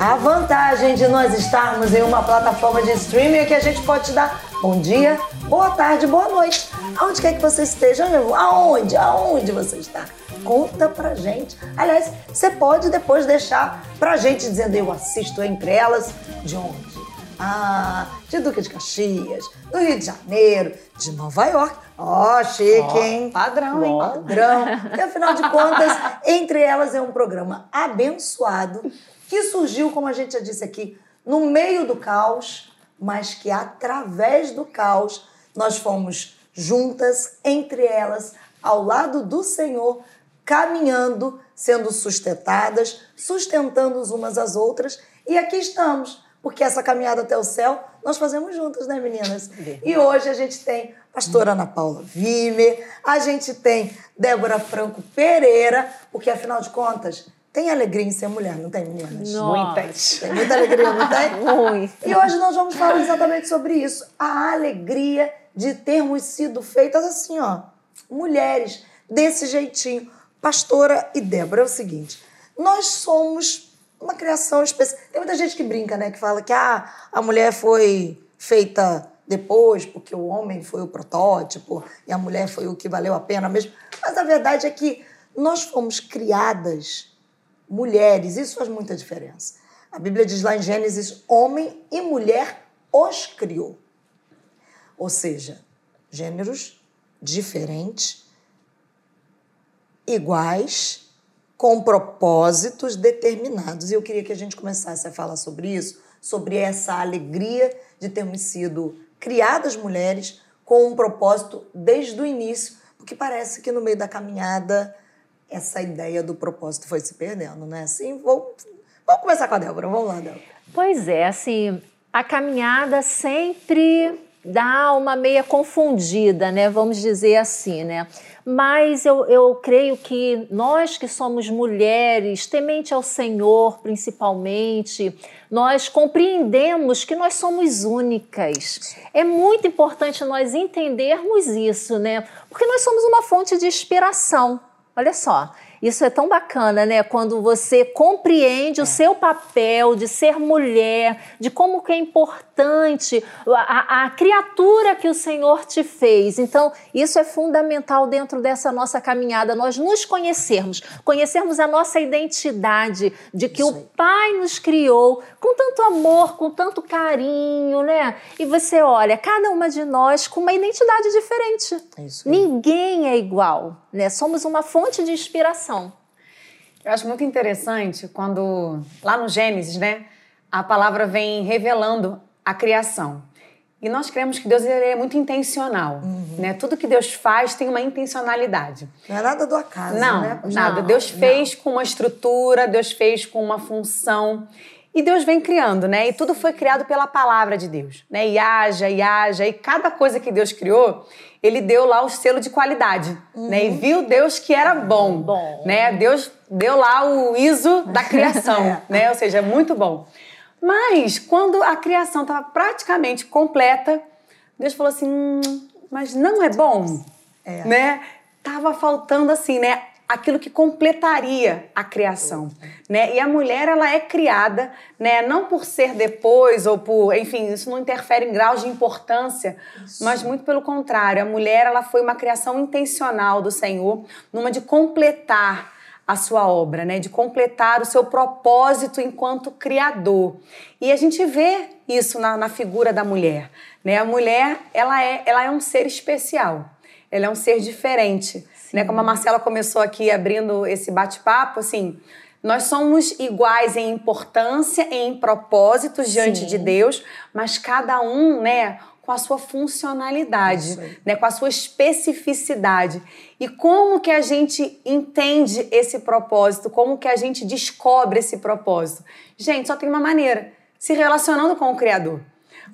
A vantagem de nós estarmos em uma plataforma de streaming é que a gente pode te dar bom dia, boa tarde, boa noite. Aonde quer que você esteja? Aonde? Aonde você está? Conta pra gente. Aliás, você pode depois deixar pra gente dizendo eu assisto entre elas de onde? Ah, de Duque de Caxias, do Rio de Janeiro, de Nova York. Ó, oh, chique, oh, hein? Padrão, hein? Padrão. E afinal de contas, entre elas é um programa abençoado que surgiu, como a gente já disse aqui, no meio do caos, mas que através do caos nós fomos juntas, entre elas, ao lado do Senhor, caminhando, sendo sustentadas, sustentando umas às outras. E aqui estamos porque essa caminhada até o céu nós fazemos juntas, né, meninas? E hoje a gente tem pastora Ana Paula Vimer, a gente tem Débora Franco Pereira, porque afinal de contas, tem alegria em ser mulher, não tem, meninas? Muitas. Tem muita alegria, não tem? Muito. E hoje nós vamos falar exatamente sobre isso. A alegria de termos sido feitas assim, ó, mulheres, desse jeitinho. Pastora e Débora, é o seguinte, nós somos uma criação especial. Tem muita gente que brinca, né? Que fala que ah, a mulher foi feita depois, porque o homem foi o protótipo e a mulher foi o que valeu a pena mesmo. Mas a verdade é que nós fomos criadas mulheres, isso faz muita diferença. A Bíblia diz lá em Gênesis: homem e mulher os criou. Ou seja, gêneros diferentes, iguais, com propósitos determinados. E eu queria que a gente começasse a falar sobre isso, sobre essa alegria de termos sido criadas mulheres com um propósito desde o início, porque parece que no meio da caminhada essa ideia do propósito foi se perdendo, né? Assim, vou, vamos começar com a Débora. Vamos lá, Débora. Pois é, assim, a caminhada sempre dá uma meia confundida, né? Vamos dizer assim, né? Mas eu, eu creio que nós que somos mulheres, temente ao Senhor principalmente, nós compreendemos que nós somos únicas. É muito importante nós entendermos isso, né? Porque nós somos uma fonte de inspiração. Olha só, isso é tão bacana, né? Quando você compreende é. o seu papel de ser mulher, de como que é importante a, a, criatura que o Senhor te fez. Então, isso é fundamental dentro dessa nossa caminhada, nós nos conhecermos, conhecermos a nossa identidade, de que o Pai nos criou com tanto amor, com tanto carinho, né? E você olha, cada uma de nós com uma identidade diferente. É Ninguém é igual, né? Somos uma fonte de inspiração eu acho muito interessante quando, lá no Gênesis, né, a palavra vem revelando a criação. E nós cremos que Deus é muito intencional, uhum. né? Tudo que Deus faz tem uma intencionalidade. Não é nada do acaso, não, né? Nada. Não, Deus fez não. com uma estrutura, Deus fez com uma função. E Deus vem criando, né? E tudo foi criado pela palavra de Deus, né? E haja, e haja. E cada coisa que Deus criou, ele deu lá o selo de qualidade, uhum. né? E viu Deus que era bom, bom, né? Deus deu lá o ISO da criação, é. né? Ou seja, é muito bom. Mas quando a criação estava praticamente completa, Deus falou assim: hum, mas não é bom, é. né? Tava faltando assim, né? Aquilo que completaria a criação, né? E a mulher ela é criada, né? Não por ser depois ou por, enfim, isso não interfere em graus de importância, isso. mas muito pelo contrário, a mulher ela foi uma criação intencional do Senhor, numa de completar a sua obra, né? De completar o seu propósito enquanto criador. E a gente vê isso na, na figura da mulher, né? A mulher ela é, ela é um ser especial. Ela é um ser diferente. Né? Como a Marcela começou aqui abrindo esse bate-papo, assim, nós somos iguais em importância, em propósitos diante Sim. de Deus, mas cada um, né, com a sua funcionalidade, né, com a sua especificidade. E como que a gente entende esse propósito? Como que a gente descobre esse propósito? Gente, só tem uma maneira: se relacionando com o Criador.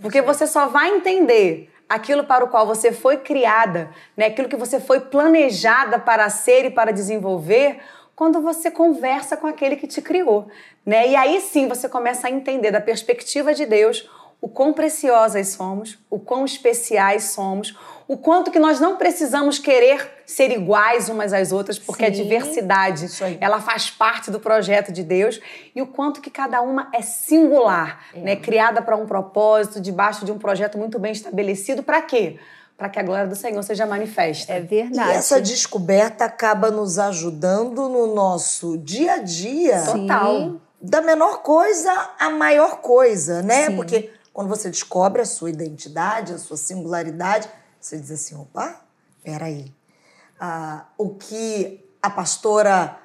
Porque você só vai entender aquilo para o qual você foi criada, né? aquilo que você foi planejada para ser e para desenvolver, quando você conversa com aquele que te criou. Né? E aí sim você começa a entender da perspectiva de Deus o quão preciosas somos, o quão especiais somos, o quanto que nós não precisamos querer ser iguais umas às outras, porque Sim, a diversidade, ela faz parte do projeto de Deus, e o quanto que cada uma é singular, é. né, criada para um propósito, debaixo de um projeto muito bem estabelecido, para quê? Para que a glória do Senhor seja manifesta. É verdade. E essa descoberta acaba nos ajudando no nosso dia a dia. Total. Da menor coisa à maior coisa, né? Sim. Porque quando você descobre a sua identidade, a sua singularidade, você diz assim: opa, peraí. Ah, o que a pastora.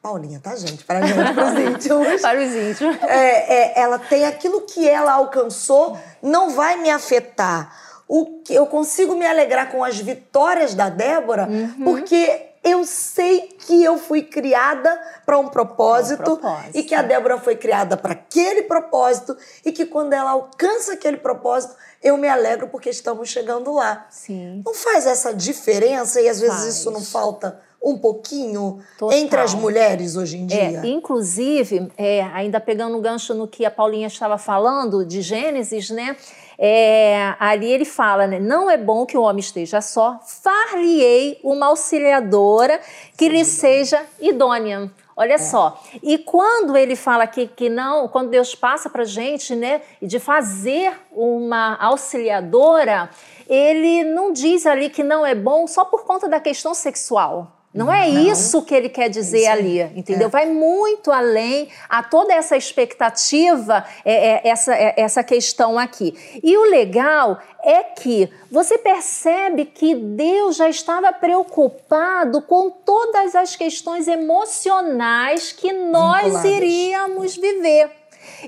Paulinha, tá, gente? Para os íntimos. para os íntimos. É, é, ela tem aquilo que ela alcançou, não vai me afetar. O que eu consigo me alegrar com as vitórias da Débora, uhum. porque eu sei que eu fui criada para um, propósito, um propósito e que a Débora foi criada para aquele propósito e que quando ela alcança aquele propósito, eu me alegro porque estamos chegando lá. Sim. Não faz essa diferença e às vezes faz. isso não falta um pouquinho Total. entre as mulheres hoje em dia? É, inclusive, é, ainda pegando um gancho no que a Paulinha estava falando de Gênesis, né? É, ali ele fala, né? Não é bom que o homem esteja só, far-lhe-ei uma auxiliadora que lhe seja idônea. Olha é. só. E quando ele fala aqui que não, quando Deus passa para gente, né, de fazer uma auxiliadora, ele não diz ali que não é bom só por conta da questão sexual. Não é não. isso que ele quer dizer ali, entendeu? É. Vai muito além a toda essa expectativa, é, é, essa, é, essa questão aqui. E o legal é que você percebe que Deus já estava preocupado com todas as questões emocionais que nós iríamos viver.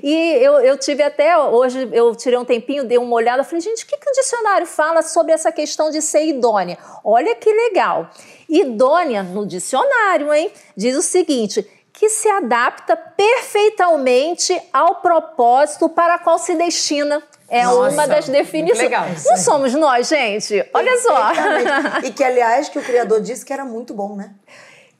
E eu, eu tive até, hoje eu tirei um tempinho, dei uma olhada, falei, gente, o que, que o dicionário fala sobre essa questão de ser idônea? Olha que legal. Idônea, no dicionário, hein, diz o seguinte: que se adapta perfeitamente ao propósito para qual se destina. É Nossa, uma das definições. Legal. Não somos nós, gente. Olha só. E que, aliás, que o Criador disse que era muito bom, né?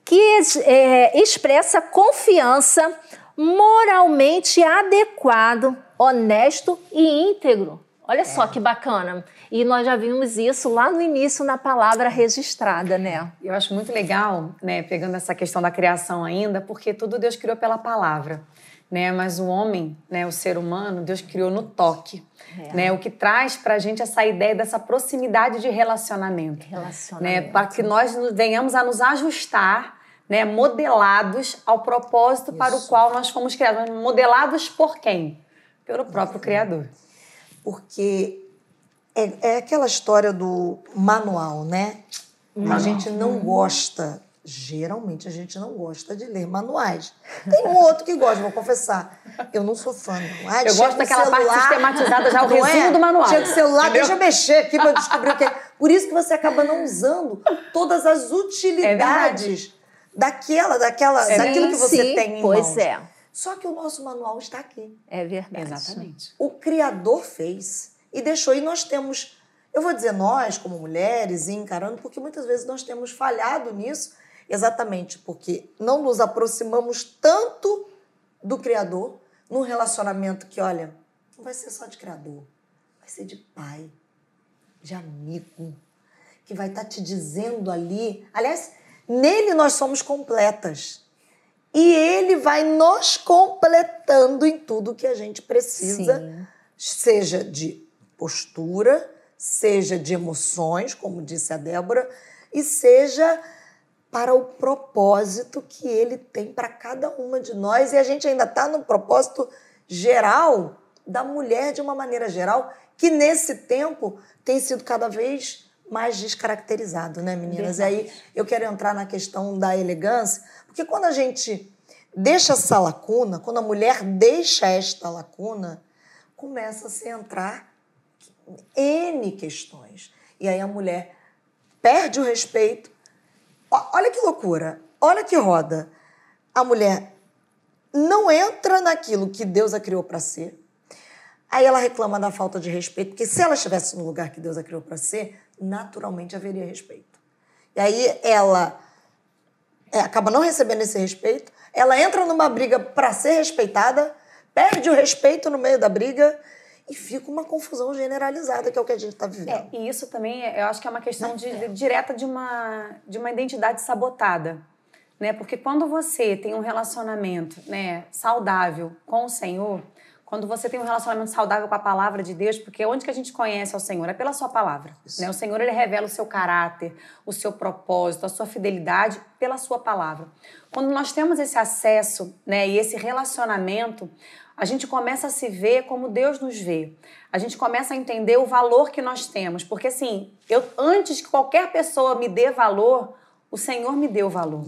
Que é, expressa confiança moralmente adequado, honesto e íntegro. Olha é. só que bacana. E nós já vimos isso lá no início na palavra registrada, né? Eu acho muito legal, né, pegando essa questão da criação ainda, porque tudo Deus criou pela palavra, né? Mas o homem, né, o ser humano, Deus criou no toque, é. né? O que traz para a gente essa ideia dessa proximidade de relacionamento, relacionamento. né? Para que nós venhamos a nos ajustar né, modelados ao propósito Isso. para o qual nós fomos criados. Modelados por quem? Pelo próprio Criador. Porque é, é aquela história do manual, né? A gente não gosta, geralmente a gente não gosta de ler manuais. Tem um outro que gosta, vou confessar. Eu não sou fã, não. Ah, eu gosto daquela celular, parte sistematizada já, o resumo é? do manual. Chega o celular, Entendeu? deixa eu mexer aqui para descobrir o que é. Por isso que você acaba não usando todas as utilidades. É daquela, daquela, sim, daquilo que você sim, tem em pois mãos. é. Só que o nosso manual está aqui. É verdade. Exatamente. O Criador fez e deixou. E nós temos, eu vou dizer nós, como mulheres, encarando, porque muitas vezes nós temos falhado nisso, exatamente porque não nos aproximamos tanto do Criador num relacionamento que, olha, não vai ser só de Criador, vai ser de pai, de amigo, que vai estar tá te dizendo ali. Aliás, Nele nós somos completas. E ele vai nos completando em tudo que a gente precisa, Sim. seja de postura, seja de emoções, como disse a Débora, e seja para o propósito que ele tem para cada uma de nós. E a gente ainda está no propósito geral da mulher, de uma maneira geral, que nesse tempo tem sido cada vez mais descaracterizado, né, meninas? Verdade. E aí eu quero entrar na questão da elegância, porque quando a gente deixa essa lacuna, quando a mulher deixa esta lacuna, começa a se entrar N questões. E aí a mulher perde o respeito. Olha que loucura, olha que roda. A mulher não entra naquilo que Deus a criou para ser. Aí ela reclama da falta de respeito, porque se ela estivesse no lugar que Deus a criou para ser, naturalmente haveria respeito. E aí ela é, acaba não recebendo esse respeito, ela entra numa briga para ser respeitada, perde o respeito no meio da briga e fica uma confusão generalizada, que é o que a gente está vivendo. É, e isso também, eu acho que é uma questão de, de, direta de uma, de uma identidade sabotada. Né? Porque quando você tem um relacionamento né, saudável com o Senhor, quando você tem um relacionamento saudável com a palavra de Deus, porque onde que a gente conhece ao Senhor? É pela sua palavra. Né? O Senhor ele revela o seu caráter, o seu propósito, a sua fidelidade pela sua palavra. Quando nós temos esse acesso né, e esse relacionamento, a gente começa a se ver como Deus nos vê. A gente começa a entender o valor que nós temos. Porque assim, eu antes que qualquer pessoa me dê valor, o Senhor me deu valor.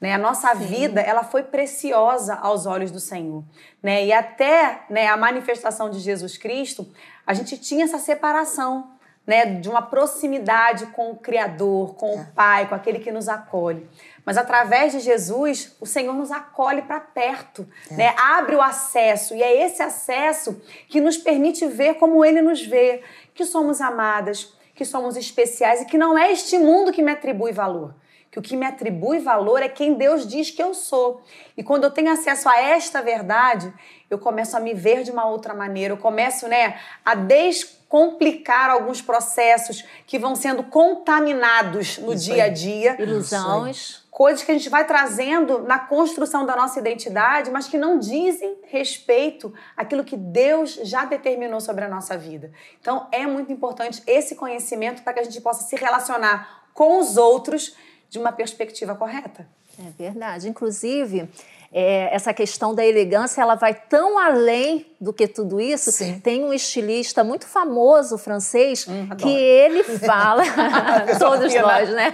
Né? A nossa Sim. vida, ela foi preciosa aos olhos do Senhor. Né? E até né, a manifestação de Jesus Cristo, a gente tinha essa separação. Né, de uma proximidade com o Criador, com é. o Pai, com aquele que nos acolhe. Mas através de Jesus, o Senhor nos acolhe para perto, é. né? abre o acesso, e é esse acesso que nos permite ver como Ele nos vê, que somos amadas, que somos especiais e que não é este mundo que me atribui valor que o que me atribui valor é quem Deus diz que eu sou. E quando eu tenho acesso a esta verdade, eu começo a me ver de uma outra maneira, eu começo, né, a descomplicar alguns processos que vão sendo contaminados no Isso dia a dia. Ilusões. Coisas que a gente vai trazendo na construção da nossa identidade, mas que não dizem respeito àquilo que Deus já determinou sobre a nossa vida. Então, é muito importante esse conhecimento para que a gente possa se relacionar com os outros de uma perspectiva correta. É verdade. Inclusive, é, essa questão da elegância ela vai tão além do que tudo isso. Sim. Tem um estilista muito famoso francês hum, que ele fala, todos nós, né?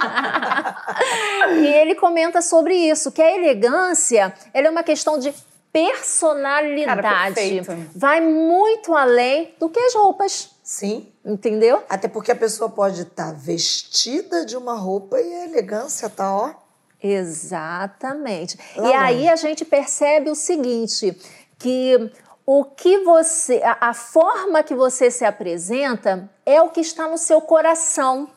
e ele comenta sobre isso, que a elegância ela é uma questão de personalidade. Cara, vai muito além do que as roupas. Sim. Entendeu? Até porque a pessoa pode estar tá vestida de uma roupa e a elegância tá, ó. Exatamente. Lá e aí a gente percebe o seguinte, que o que você, a, a, forma que você se apresenta é o que está no seu coração.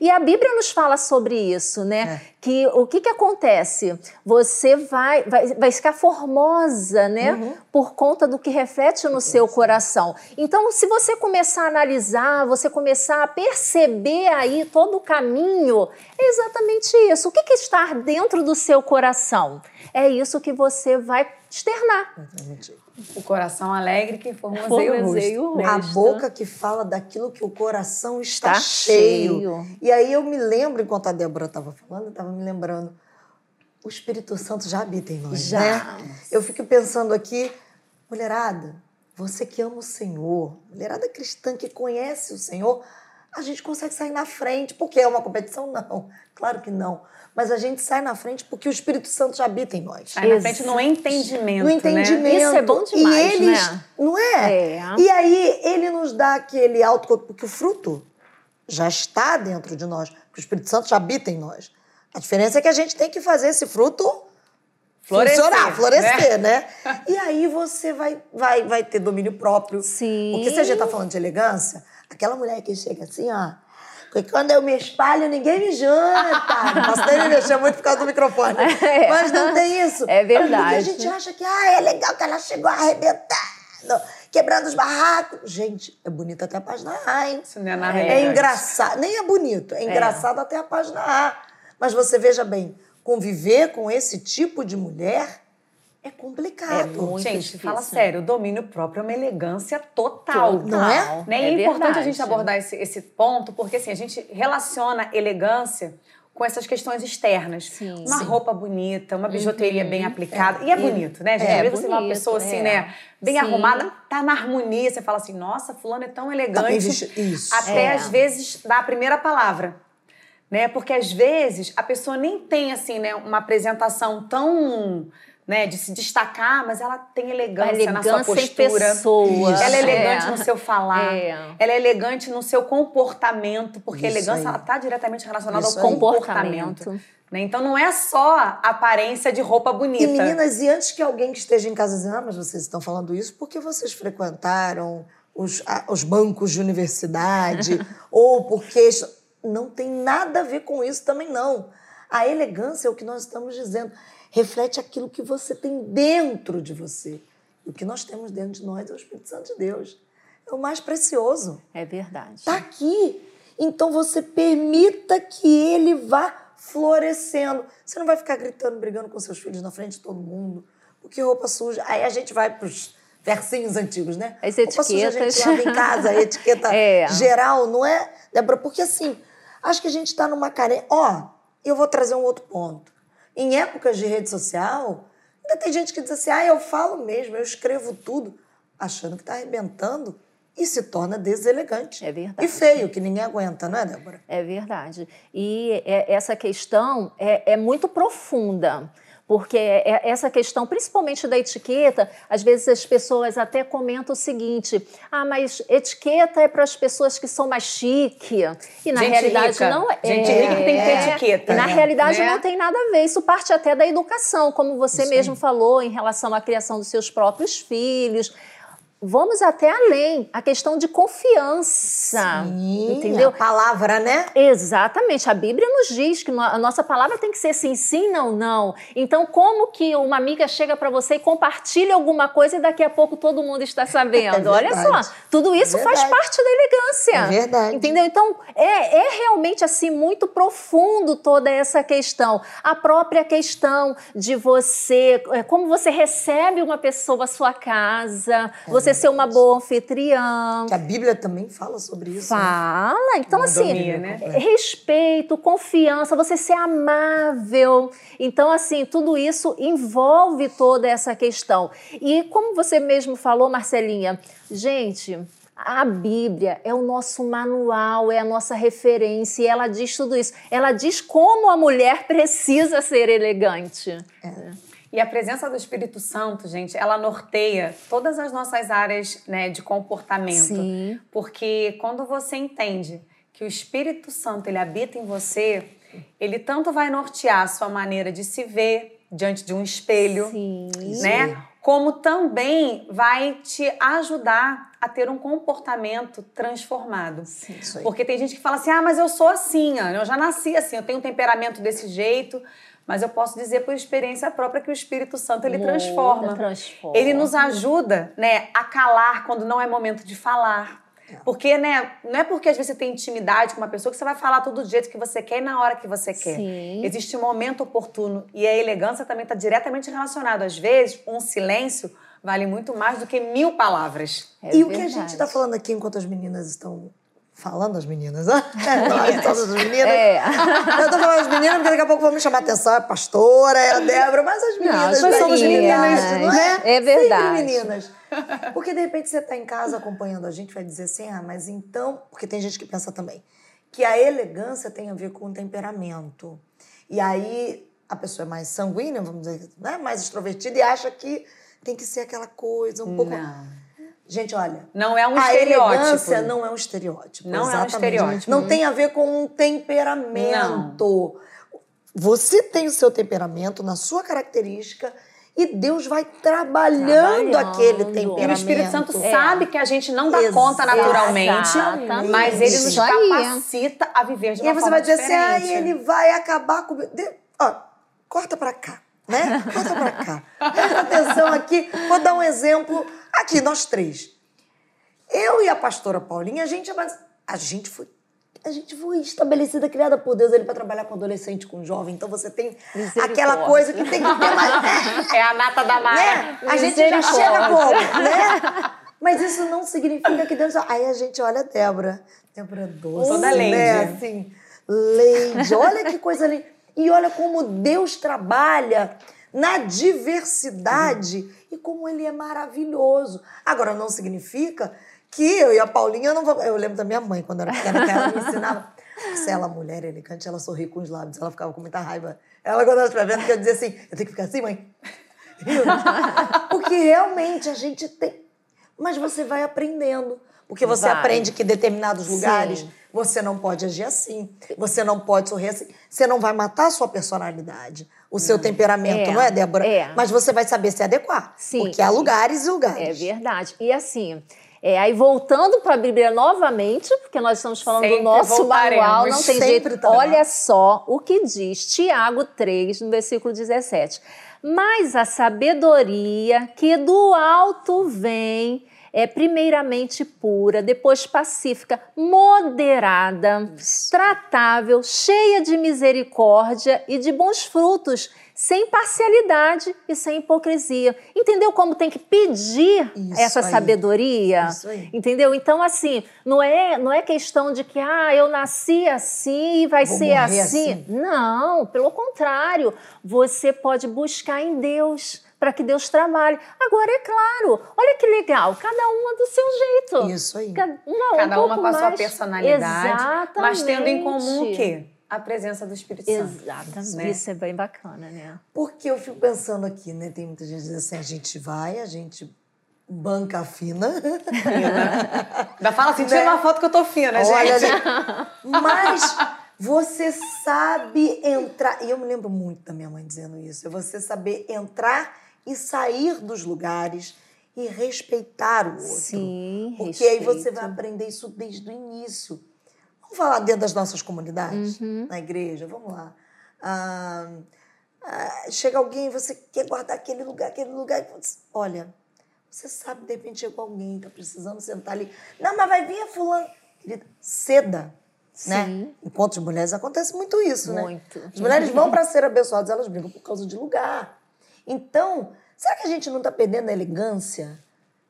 E a Bíblia nos fala sobre isso, né? É. Que o que, que acontece? Você vai, vai, vai ficar formosa, né? Uhum. Por conta do que reflete no seu coração. Então, se você começar a analisar, você começar a perceber aí todo o caminho, é exatamente isso. O que, que está dentro do seu coração? É isso que você vai externar. Exatamente. O coração alegre que formoseia o rosto. Né? A boca que fala daquilo que o coração está, está cheio. cheio. E aí eu me lembro, enquanto a Débora estava falando, eu estava me lembrando, o Espírito Santo já habita em nós, já. né? Eu fico pensando aqui, mulherada, você que ama o Senhor, mulherada cristã que conhece o Senhor, a gente consegue sair na frente. Porque é uma competição? Não, claro que não mas a gente sai na frente porque o Espírito Santo já habita em nós. Sai na frente no entendimento. No entendimento. Né? Isso é bom demais, e eles, né? Não é? é? E aí ele nos dá aquele auto porque o fruto já está dentro de nós, porque o Espírito Santo já habita em nós. A diferença é que a gente tem que fazer esse fruto florescer, funcionar, florescer, né? né? E aí você vai, vai, vai ter domínio próprio. Sim. Porque se a gente tá falando de elegância, aquela mulher que chega assim, ó, porque quando eu me espalho, ninguém me janta. Não posso nem me mexer muito por causa do microfone. É. Mas não tem isso. É verdade. Porque a gente acha que ah, é legal que ela chegou arrebentando, quebrando os barracos. Gente, é bonito até a página A, hein? Isso não é nada É, é engraçado. Nem é bonito, é, é engraçado até a página A. Mas você veja bem, conviver com esse tipo de mulher é complicado. É muito gente, difícil. fala sério, o domínio próprio é uma elegância total. total. Não é? Né? É, é importante verdade. a gente abordar esse, esse ponto, porque assim, a gente relaciona elegância com essas questões externas. Sim, uma sim. roupa bonita, uma bijuteria uhum. bem aplicada. É, e é bonito, né, gente? É, Às vezes você vê uma pessoa assim, é. né, bem sim. arrumada, tá na harmonia, você fala assim, nossa, fulano é tão elegante. Tá Isso. Até é. às vezes dá a primeira palavra. Né? Porque às vezes a pessoa nem tem assim, né, uma apresentação tão né, de se destacar, mas ela tem elegância, elegância na sua postura. Pessoa. Ela é elegante é. no seu falar. É. Ela é elegante no seu comportamento, porque Isso a elegância está diretamente relacionada Isso ao comportamento. comportamento. Né? Então não é só a aparência de roupa bonita. E meninas, e antes que alguém que esteja em casa dizendo, ah, mas vocês estão falando isso porque vocês frequentaram os, os bancos de universidade, ou porque não tem nada a ver com isso também não. A elegância é o que nós estamos dizendo reflete aquilo que você tem dentro de você. E o que nós temos dentro de nós é o Espírito Santo de Deus. é o mais precioso. É verdade. Está aqui. Então você permita que ele vá florescendo. Você não vai ficar gritando, brigando com seus filhos na frente de todo mundo. Porque roupa suja. Aí a gente vai para os versinhos antigos, né? As roupa suja a etiquetas. gente lava em casa, a etiqueta É. geral, não é, Débora? Porque assim, acho que a gente está numa carência. Ó, eu vou trazer um outro ponto. Em épocas de rede social, ainda tem gente que diz assim: ah, eu falo mesmo, eu escrevo tudo, achando que está arrebentando e se torna deselegante. É verdade. E feio, que ninguém aguenta, não é, Débora? É verdade. E é- essa questão é, é muito profunda. Porque é- essa questão, principalmente da etiqueta, às vezes as pessoas até comentam o seguinte: ah, mas etiqueta é para as pessoas que são mais chique. E na Gente realidade rica. não é. Gente rica que tem que ter etiqueta. E na É. realidade Né? não tem nada a ver. Isso parte até da educação, como você Isso mesmo falou, em relação à criação dos seus próprios filhos. Vamos até além, a questão de confiança. Sim, entendeu? A palavra, né? Exatamente. A Bíblia nos diz que a nossa palavra tem que ser sim, sim, não, não. Então, como que uma amiga chega para você e compartilha alguma coisa e daqui a pouco todo mundo está sabendo? É Olha só, tudo isso É faz parte da elegância. É verdade. Entendeu? Então, é, é realmente assim muito profundo toda essa questão. A própria questão de você, é, como você recebe uma pessoa à sua casa, É você ser uma boa anfitriã. Que a Bíblia também fala sobre isso. né? Fala. Então, assim, Mordomia, né? respeito, confiança, você ser amável. Então, assim, tudo isso envolve toda essa questão. E como você mesmo falou, Marcelinha, gente. A Bíblia é o nosso manual, é a nossa referência, e ela diz tudo isso. Ela diz como a mulher precisa ser elegante. E a presença do Espírito Santo, gente, ela norteia todas as nossas áreas né, de comportamento. Sim. Porque quando você entende que o Espírito Santo ele habita em você, ele tanto vai nortear a sua maneira de se ver diante de um espelho, Sim. né? Como também vai te ajudar a ter um comportamento transformado. Isso aí. Porque tem gente que fala assim: ah, mas eu sou assim, eu já nasci assim, eu tenho um temperamento desse jeito. Mas eu posso dizer por experiência própria que o Espírito Santo ele Muda, transforma. transforma. Ele nos ajuda, né, a calar quando não é momento de falar. Porque, né, não é porque às vezes você tem intimidade com uma pessoa que você vai falar tudo do jeito que você quer e na hora que você quer. Sim. Existe um momento oportuno e a elegância também está diretamente relacionada. Às vezes, um silêncio vale muito mais do que mil palavras. É e o que a verdade. gente está falando aqui enquanto as meninas estão falando, as meninas? Nós, todas as meninas. É. Eu tô falando as meninas porque daqui a pouco vão me chamar a atenção, é a pastora, é a Débora, mas as meninas. nós né? somos meninas, não é? é verdade. Sempre meninas. Porque de repente você tá em casa acompanhando a gente, vai dizer assim, ah, mas então. Porque tem gente que pensa também que a elegância tem a ver com o temperamento. E aí a pessoa é mais sanguínea, vamos dizer, né? mais extrovertida e acha que tem que ser aquela coisa um pouco. Não. Gente, olha. Não é um a estereótipo. elegância não é um estereótipo. Não é um exatamente. estereótipo. Não tem a ver com um temperamento. Você tem o seu temperamento na sua característica e Deus vai trabalhando, Trabalhando. aquele temperamento. E o Espírito Santo É. sabe que a gente não dá Exa- conta naturalmente, Exatamente. mas ele nos capacita a viver de E aí uma você forma vai dizer assim, ah, diferente. ele vai acabar com... De- Ó, corta pra cá, né? Corta pra cá. Presta atenção aqui. Vou dar um exemplo. Aqui, nós três. Eu e a pastora Paulinha, a gente, é a gente foi... A gente foi estabelecida, criada por Deus ali para trabalhar com adolescente, com jovem. Então você tem aquela coisa que tem que ter mais. É a nata da Mara. né? A gente já chega como, né? Mas isso não significa que Deus. Aí a gente olha a Débora. Débora doce. Toda lady. Né? Assim, lady. Olha que coisa linda. E olha como Deus trabalha na diversidade e como ele é maravilhoso. Agora, não significa que eu e a Paulinha não vamos. Eu lembro da minha mãe, quando eu era pequena, que ela me ensinava. Se ela, mulher elegante, ela sorri com os lábios, ela ficava com muita raiva. Ela, quando ela estiver vendo, que eu dizia assim: eu tenho que ficar assim, mãe? Porque realmente a gente tem. Mas você vai aprendendo. Porque você Vai. aprende que em determinados Sim. lugares você não pode agir assim. Você não pode sorrir assim. Você não vai matar a sua personalidade, o seu temperamento, É, não é, Débora? é. Mas você vai saber se adequar. Sim. Porque há lugares e lugares. É verdade. E assim, é, aí voltando para a Bíblia novamente, porque nós estamos falando Sempre do nosso voltaremos, manual, não tem sempre jeito. lá. Olha só o que diz Tiago 3, no versículo 17. Mas a sabedoria que do alto vem é primeiramente pura, depois pacífica, moderada, Isso. tratável, cheia de misericórdia e de bons frutos, sem parcialidade e sem hipocrisia. Entendeu como tem que pedir Isso essa aí. sabedoria? Isso aí. Entendeu? Então, assim, não é, não é questão de que, ah, eu nasci assim e vai Vou ser assim. assim. Não, pelo contrário. Você pode buscar em Deus para que Deus trabalhe. Agora, é claro, olha que legal, cada uma do seu jeito. Isso aí. Cada uma, Cada um uma com a sua mais. personalidade, mas tendo em comum o Exatamente. quê? A presença do Espírito Santo. Exatamente. né? Isso é bem bacana, né? Porque eu fico pensando aqui, né? Tem muita gente que diz assim, a gente vai, a gente banca fina. Ainda fala assim, tira Né? uma foto que eu tô fina, Olha, gente. né? mas você sabe entrar. E eu me lembro muito da minha mãe dizendo isso. É você saber entrar e sair dos lugares e respeitar o outro. Sim, Porque aí você respeito. vai aprender isso desde o início. Vamos falar dentro das nossas comunidades? Uhum. Na igreja, vamos lá. Ah, ah, chega alguém, você quer guardar aquele lugar, aquele lugar. e você- Olha, você sabe, de repente chegou alguém, tá precisando sentar ali. Não, mas vai vir a fulano. Querida, ceda. Né? Sim. Enquanto as mulheres acontece muito isso, né? Muito. As mulheres vão para ser abençoadas, elas brigam por causa de lugar. Então, será que a gente não está perdendo a elegância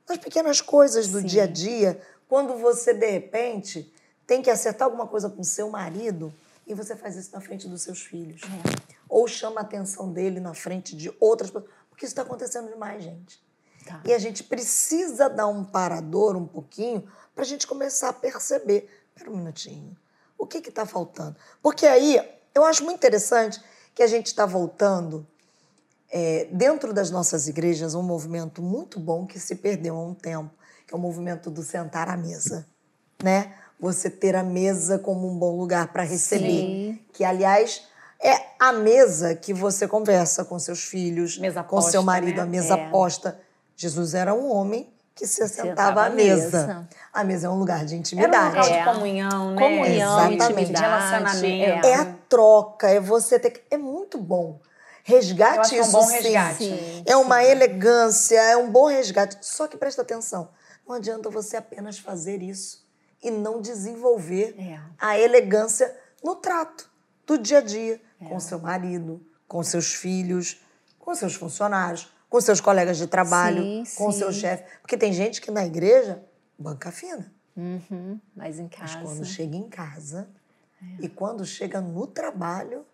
nas pequenas coisas do Sim. dia a dia? Quando você, de repente, tem que acertar alguma coisa com seu marido e você faz isso na frente dos seus filhos. É. Ou chama a atenção dele na frente de outras pessoas. Porque isso está acontecendo demais, gente. Tá. E a gente precisa dar um parador um pouquinho para a gente começar a perceber. Espera um minutinho. O que está faltando? Porque aí eu acho muito interessante que a gente está voltando é, dentro das nossas igrejas um movimento muito bom que se perdeu há um tempo, que é o movimento do sentar à mesa, né? Você ter a mesa como um bom lugar para receber, Sim. que aliás é a mesa que você conversa com seus filhos, Mesa com posta, seu marido, né? a mesa É. posta. Jesus era um homem que se Sentava à mesa. mesa. A mesa é um lugar de Era um intimidade. local É. de comunhão, né? Comunhão, Exatamente. De intimidade. relacionamento. É a troca, é você ter que... É muito bom. Resgate que é um isso bom sim. resgate. Sim, É uma elegância, é um bom resgate. Só que presta atenção, não adianta você apenas fazer isso e não desenvolver É. a elegância no trato do dia a dia É. com seu marido, com seus filhos, com seus funcionários, com seus colegas de trabalho, Sim, com sim. seu chefe. Porque tem gente que na igreja banca fina. Uhum, mas em Mas casa. quando chega em casa É. e quando chega no trabalho,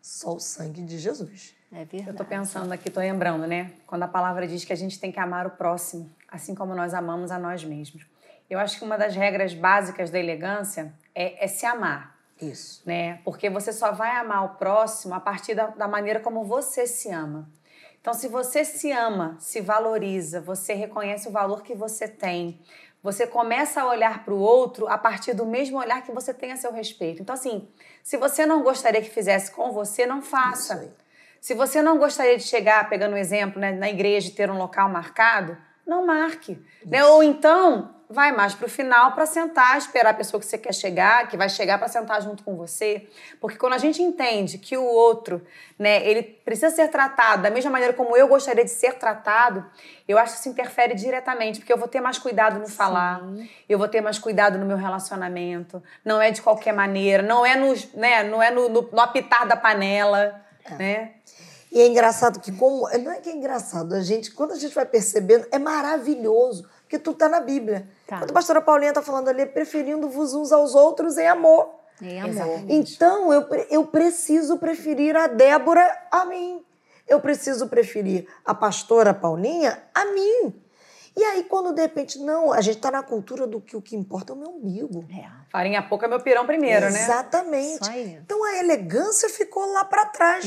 só o sangue de Jesus. É verdade. Eu tô pensando aqui, tô lembrando, né? Quando a palavra diz que a gente tem que amar o próximo, assim como nós amamos a nós mesmos. Eu acho que uma das regras básicas da elegância é, é se amar, Isso. né? Porque você só vai amar o próximo a partir da, da maneira como você se ama. Então, se você se ama, se valoriza, você reconhece o valor que você tem, você começa a olhar para o outro a partir do mesmo olhar que você tem a seu respeito. Então, assim, se você não gostaria que fizesse com você, não faça. Se você não gostaria de chegar, pegando um exemplo, né, na igreja e ter um local marcado, não marque. Né? Ou então, vai mais para o final para sentar, esperar a pessoa que você quer chegar, que vai chegar para sentar junto com você. Porque quando a gente entende que o outro, né, ele precisa ser tratado da mesma maneira como eu gostaria de ser tratado, eu acho que isso interfere diretamente, porque eu vou ter mais cuidado no falar, eu vou ter mais cuidado no meu relacionamento. Não é de qualquer maneira, não é, nos, né, não é no, no, no apitar da panela, né? E é engraçado que, como. Não é que é engraçado, a gente, quando a gente vai percebendo, é maravilhoso, porque tudo está na Bíblia. Tá. Quando a pastora Paulinha está falando ali, preferindo-vos uns aos outros em amor. Em amor. Exatamente. Então, eu, eu preciso preferir a Débora a mim. Eu preciso preferir a pastora Paulinha a mim. E aí, quando de repente, não, a gente está na cultura do que o que importa é o meu umbigo. É. Farinha pouca é meu pirão primeiro, né? Exatamente. Isso aí. Então a elegância ficou lá para trás.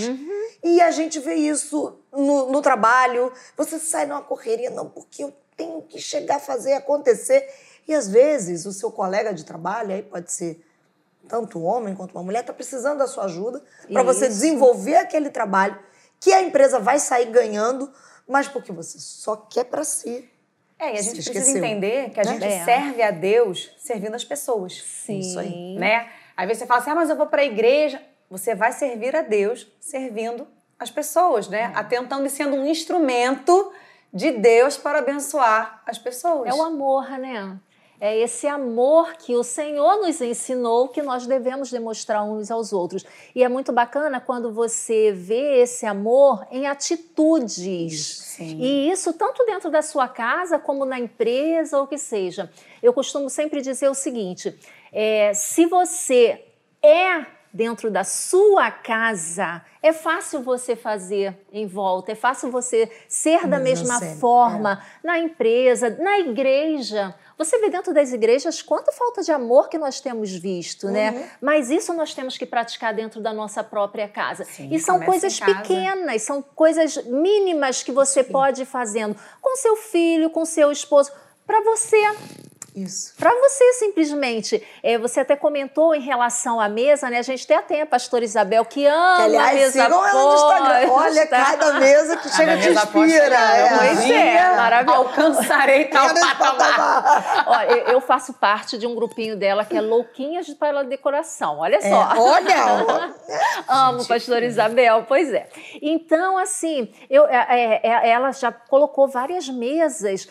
E a gente vê isso no, no trabalho. Você sai numa correria, não, porque eu tenho que chegar a fazer acontecer. E às vezes o seu colega de trabalho, aí pode ser tanto um homem quanto uma mulher, está precisando da sua ajuda para você desenvolver aquele trabalho que a empresa vai sair ganhando, mas porque você só quer para si. É, e a gente precisa esqueceu, entender que a né? gente É. serve a Deus servindo as pessoas, Sim. Isso aí. né? Às vezes você fala assim, ah, mas eu vou para a igreja. Você vai servir a Deus servindo as pessoas, né? Atentando e sendo um instrumento de Deus para abençoar as pessoas. É o amor, né? É esse amor que o Senhor nos ensinou que nós devemos demonstrar uns aos outros. E é muito bacana quando você vê esse amor em atitudes. Sim. E isso tanto dentro da sua casa como na empresa ou o que seja. Eu costumo sempre dizer o seguinte: é, se você é dentro da sua casa, é fácil você fazer em volta, é fácil você ser da mesma sempre, forma na empresa, na igreja. Você vê dentro das igrejas quanta falta de amor que nós temos visto, Uhum. né? Mas isso nós temos que praticar dentro da nossa própria casa. Sim, e são coisas pequenas, são coisas mínimas que você pode ir fazendo com seu filho, com seu esposo, para você. Isso. Para você, simplesmente. É, você até comentou em relação à mesa, né? A gente até tem a pastora Isabel que ama Que, a aliás, mesa sigam ela no Instagram. Olha, cada mesa que chega te mesa posta, inspira. né? É. Pois é, maravilhoso. Alcançarei tal patamar. Ó, eu, eu faço parte de um grupinho dela que é Louquinhas para Decoração. Olha É, só. olha, Amo, pastora Isabel, pois é. Então, assim, eu, é, é, é, ela já colocou várias mesas.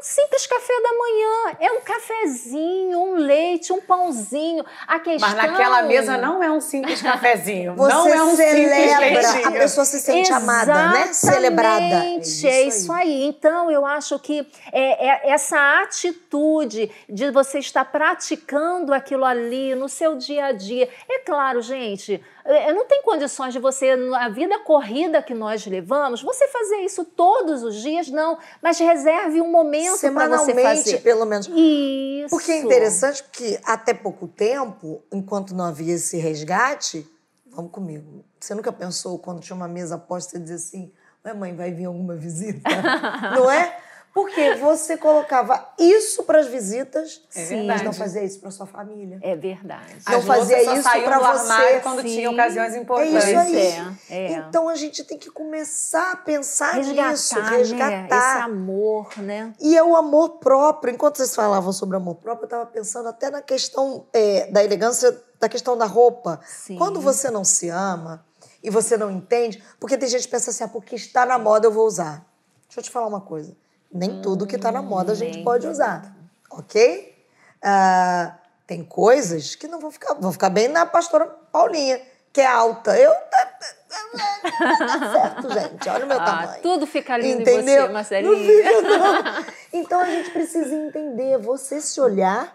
Um simples café da manhã, é um cafezinho, um leite, um pãozinho. A questão... Mas naquela mesa não é um simples cafezinho. você não é um simples celebra, a pessoa se sente amada, né? Celebrada. Exatamente, é isso aí. Então, eu acho que é, é essa atitude de você estar praticando aquilo ali no seu dia a dia. É claro, gente, é, não tem condições de você, na vida corrida que nós levamos, você fazer isso todos os dias, não. Mas reserve um momento para você Semanalmente, fazer. pelo menos. Isso. Porque é interessante porque até pouco tempo, enquanto não havia esse resgate, vamos comigo. Você nunca pensou quando tinha uma mesa posta e dizer assim, ué mãe, vai vir alguma visita? não é? Porque você colocava isso para as visitas, É mas verdade. não fazia isso para sua família. É verdade. Não As fazia isso do você. quando Sim. tinha ocasiões É importantes. isso aí. É, é. Então a gente tem que começar a pensar resgatar, nisso, né? resgatar. Esse amor, né? E é o amor próprio. Enquanto vocês falavam sobre amor próprio, eu estava pensando até na questão é, da elegância, da questão da roupa. Sim. Quando você não se ama e você não entende, porque tem gente que pensa assim, ah, porque está na moda eu vou usar. Deixa eu te falar uma coisa. Nem tudo que está na moda a gente nem pode usar, ok? Ah, tem coisas que não vão ficar, vão ficar bem na pastora Paulinha, que é alta. Eu não dá certo, gente. Olha o meu Ah, tamanho. tudo fica lindo Entendeu? em você, Não fica, não. Então a gente precisa entender, você se olhar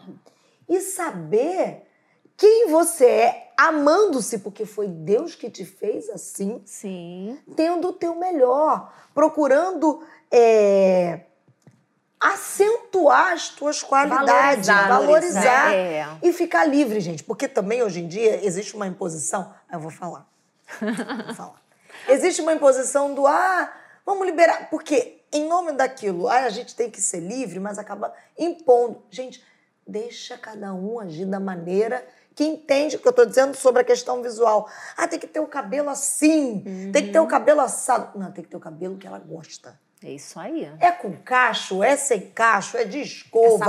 e saber quem você é, amando-se, porque foi Deus que te fez assim, Sim. tendo o teu melhor, procurando é, acentuar as tuas qualidades, Valorizar, valorizar, É. e ficar livre, gente. Porque também hoje em dia existe uma imposição. Ah, Eu vou falar. Vou falar. Existe uma imposição do ah, vamos liberar. Porque em nome daquilo, ah, a gente tem que ser livre, mas acaba impondo. Gente, deixa cada um agir da maneira que entende o que eu estou dizendo sobre a questão visual. Ah, tem que ter o cabelo assim, tem que ter o cabelo assado. Não, tem que ter o cabelo que ela gosta. É isso aí. É com cacho, é sem cacho, é de Essa escova,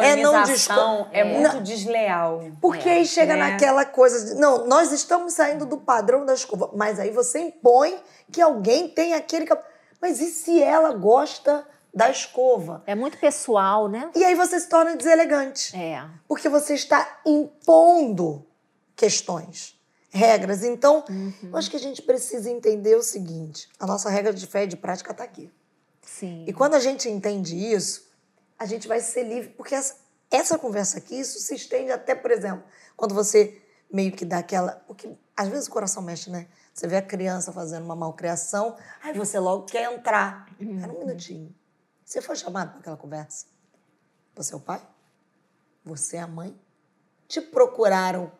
é não de padronização escova. é, muito Não, desleal. porque aí chega né? naquela coisa de, não, nós estamos saindo do padrão da escova, mas aí você impõe que alguém tem aquele. Mas e se ela gosta da escova? É muito pessoal, né? E aí você se torna deselegante, É. porque você está impondo questões, regras. Então, Uhum. eu acho que a gente precisa entender o seguinte: a nossa regra de fé e de prática está aqui. Sim. E quando a gente entende isso, a gente vai ser livre. Porque essa, essa conversa aqui, isso se estende até, por exemplo, quando você meio que dá aquela. Porque às vezes o coração mexe, né? Você vê a criança fazendo uma malcriação, aí você logo quer entrar. Espera um minutinho. Você foi chamado para aquela conversa? Você é o pai? Você é a mãe? Te procuraram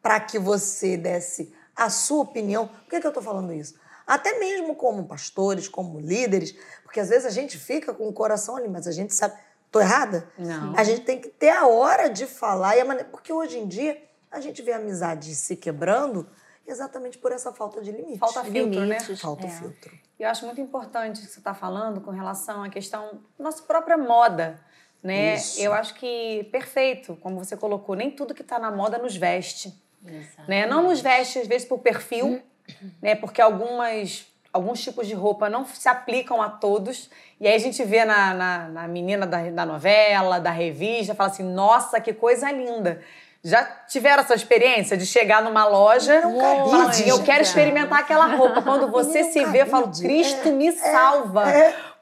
para que você desse a sua opinião? Por que, que eu estou falando isso? Até mesmo como pastores, como líderes, porque às vezes a gente fica com o coração ali, mas a gente sabe. Estou errada? Não. A gente tem que ter a hora de falar e a maneira. Porque hoje em dia a gente vê a amizade se quebrando exatamente por essa falta de limite. Falta filtro, né? Limites. Falta é. filtro. E eu acho muito importante o que você está falando com relação à questão da nossa própria moda. Né? Isso. Eu acho que perfeito, como você colocou, nem tudo que está na moda nos veste. Né? Não nos veste, às vezes, por perfil, né? porque algumas, alguns tipos de roupa não se aplicam a todos. E aí a gente vê na, na, na menina da, da novela, da revista, fala assim: nossa, que coisa linda. Já tiveram essa experiência de chegar numa loja e falar assim, eu quero experimentar aquela roupa. Quando você se vê, eu falo, Cristo me salva.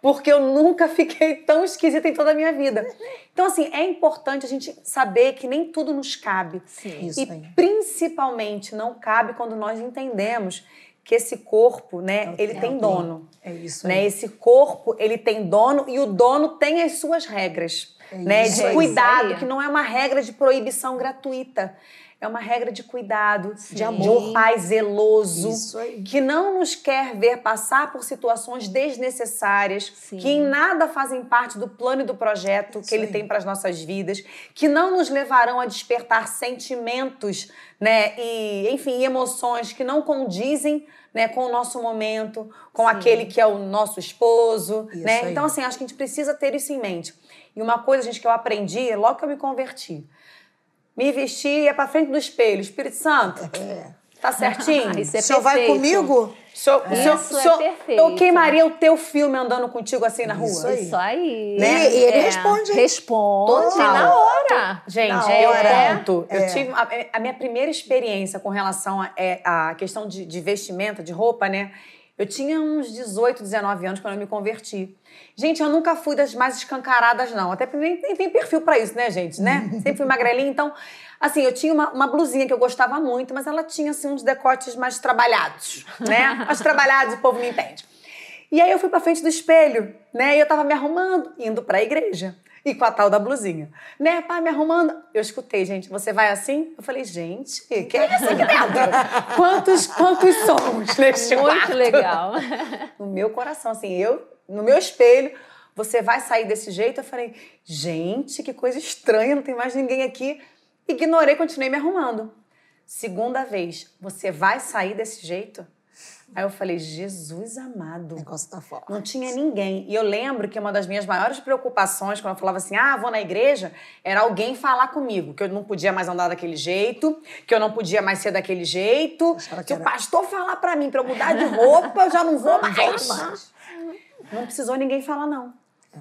Porque eu nunca fiquei tão esquisita em toda a minha vida. Então, assim, é importante a gente saber que nem tudo nos cabe. Sim. Isso e aí. principalmente não cabe quando nós entendemos que esse corpo, né, ele É, tem tem. dono. É isso Né? Esse corpo, ele tem dono e o dono tem as suas regras, né? isso De cuidado, Isso aí. que não é uma regra de proibição gratuita. É uma regra de cuidado, De amor. de um pai zeloso, Isso aí. que não nos quer ver passar por situações desnecessárias, Sim. que em nada fazem parte do plano e do projeto Isso que ele aí. tem para as nossas vidas, que não nos levarão a despertar sentimentos, né, e enfim, emoções que não condizem, né, com o nosso momento, com Sim. aquele que é o nosso esposo, Isso né? aí. Então assim, acho que a gente precisa ter isso em mente. E uma coisa, gente, que eu aprendi logo que eu me converti, me vestir e ia para frente do espelho, Espírito Santo. Tá certinho? Isso é o senhor vai perfeito. comigo? O senhor- Isso é perfeito. Eu queimaria o teu filme andando contigo assim na rua. Isso aí. Isso aí. Né? E- e ele responde, hein? Responde Total. na hora. Gente, Na eu hora. conto. É. Eu tive a, a minha primeira experiência com relação à é, à questão de, de vestimenta, de roupa, né? Eu tinha uns 18, 19 anos quando eu me converti. Gente, eu nunca fui das mais escancaradas, não. Até nem, nem tem perfil pra isso, né, gente? Né? Sempre fui magrelinha, então. Assim, eu tinha uma, uma blusinha que eu gostava muito, mas ela tinha, assim, uns decotes mais trabalhados, né? Mais trabalhados, o povo me entende. E aí eu fui pra frente do espelho, né? E eu tava me arrumando, indo pra igreja. E com a tal da blusinha. Né, pai, me arrumando. Eu escutei, gente, você vai assim? Eu falei, gente, que é isso aqui dentro? quantos, quantos sons neste Muito quarto? legal. No meu coração, assim, eu, no meu espelho, você vai sair desse jeito? Eu falei, gente, que coisa estranha, não tem mais ninguém aqui. Ignorei, continuei me arrumando. Segunda vez, você vai sair desse jeito? Aí eu falei, Jesus amado. O negócio tá forte. Não tinha ninguém. E eu lembro que uma das minhas maiores preocupações, quando eu falava assim, ah, vou na igreja, era alguém falar comigo, que eu não podia mais andar daquele jeito, que eu não podia mais ser daquele jeito. Que Se o pastor falar pra mim pra eu mudar de roupa, eu já não vou mais. volto mais. Não precisou ninguém falar, não.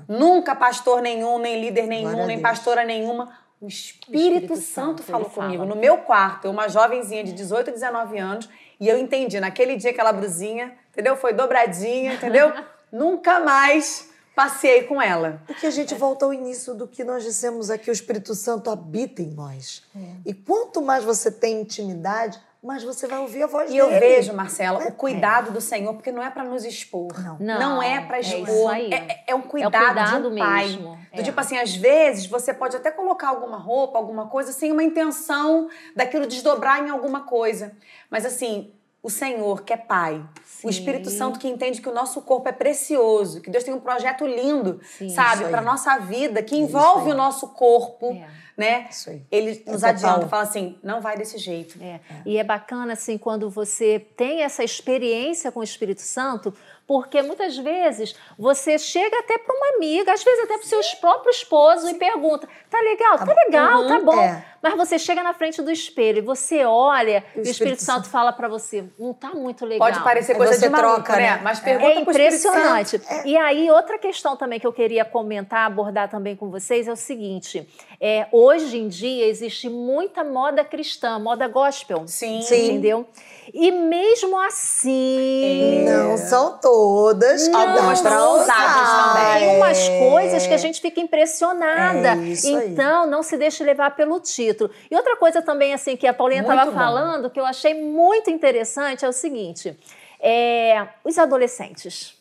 Nunca pastor nenhum, nem líder nenhum, Glória nem pastora nenhuma. O Espírito, Espírito Santo, Santo, falou ele fala. comigo no meu quarto, eu, uma jovenzinha de 18, 19 anos, e eu entendi, naquele dia aquela brusinha, entendeu? Foi dobradinha, entendeu? Nunca mais passei com ela. Porque a gente volta ao início do que nós dissemos aqui, o Espírito Santo habita em nós. É. E quanto mais você tem intimidade, mais você vai ouvir a voz E dele. eu vejo, Marcela, o cuidado do Senhor, porque não é pra nos expor. Não. Não, é pra é expor. isso aí. É, é um cuidado, cuidado de um pai. mesmo, Do é. tipo assim, às vezes você pode até colocar alguma roupa, alguma coisa, sem uma intenção daquilo desdobrar em alguma coisa. Mas assim, o Senhor, que é pai, o Sim. Espírito Santo que entende que o nosso corpo é precioso, que Deus tem um projeto lindo, Sim. sabe, para nossa vida, que É envolve o nosso corpo, É. né? Isso aí. Ele É nos total. adianta, fala assim, não vai desse jeito. É. E é bacana assim quando você tem essa experiência com o Espírito Santo, porque muitas vezes você chega até para uma amiga, às vezes até para o seu próprio esposo e pergunta: "Tá legal? Tá, legal, Uhum, tá bom". é. Mas você chega na frente do espelho e você olha e o Espírito, Espírito Santo fala para você: "Não tá muito legal". Pode parecer Aí coisa você de maluco, troca, né? né? Mas É. pergunta É Santo. impressionante. E aí, outra questão também que eu queria comentar, abordar também com vocês é o seguinte: é, hoje em dia existe muita moda cristã, moda gospel. Sim. Sim. Entendeu? E mesmo assim. Não são todas. Não Algumas ousadas também. Tem umas coisas que a gente fica impressionada. É isso aí. então, não se deixe levar pelo título. E outra coisa também, assim, que a Paulinha estava falando, que eu achei muito interessante, é o seguinte: é, os adolescentes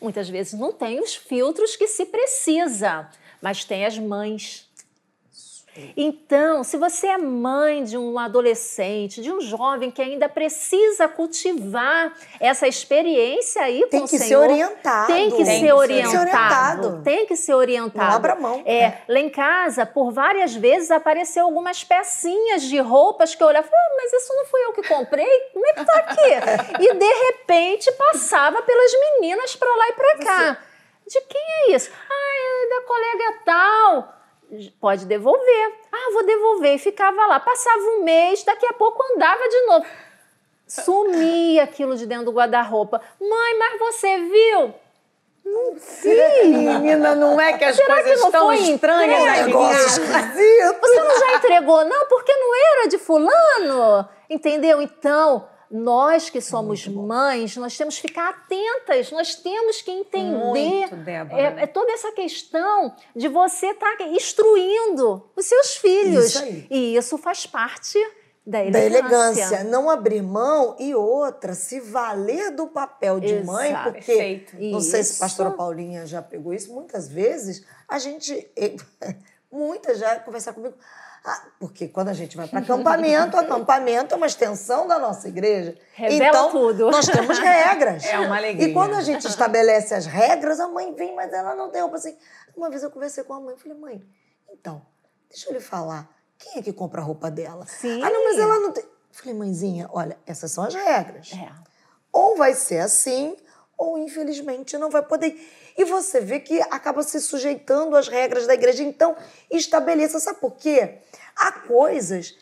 muitas vezes não têm os filtros que se precisa, mas tem as mães. Então, se você é mãe de um adolescente, de um jovem que ainda precisa cultivar essa experiência aí Tem com o que ser Senhor, orientado. Tem que Tem ser que ser orientado. orientado. Tem que ser orientado. Não abra mão. É, É. Lá em casa, por várias vezes, apareceu algumas pecinhas de roupas que eu olhava e falava, "Ah, mas isso não fui eu que comprei? Como é que tá aqui? e de repente passava pelas meninas para lá e para cá. De quem é isso? Ah, é da colega tal. Pode devolver. Ah, vou devolver. E ficava lá. Passava um mês, daqui a pouco andava de novo. sumia aquilo de dentro do guarda-roupa. Mãe, mas você viu? Não vi. Menina, não é que as Será coisas que não estão estranhas Negócio esquisito. Você não já entregou? Não, porque não era de fulano. Entendeu? Então, nós que somos mães, nós temos que ficar atentas, nós temos que entender Muito, é, é toda essa questão de você estar instruindo os seus filhos. Isso aí. E isso faz parte da Da elegância. elegância, não abrir mão e outra, se valer do papel de mãe, Exato. porque Perfeito. não sei se Isso. a pastora Paulinha já pegou isso, muitas vezes a gente, muitas já conversar comigo, porque quando a gente vai para acampamento, acampamento é uma extensão da nossa igreja. Revela então, tudo. nós temos regras. É uma alegria. E quando a gente estabelece as regras, a mãe vem, mas ela não tem roupa assim. Uma vez eu conversei com a mãe, falei, mãe, então, deixa eu lhe falar, quem é que compra a roupa dela? Sim. Ah, não, mas ela não tem. Falei, mãezinha, olha, essas são as regras. É. Ou vai ser assim, ou infelizmente não vai poder. E você vê que acaba se sujeitando às regras da igreja. Então, estabeleça. Sabe por quê? Há coisas.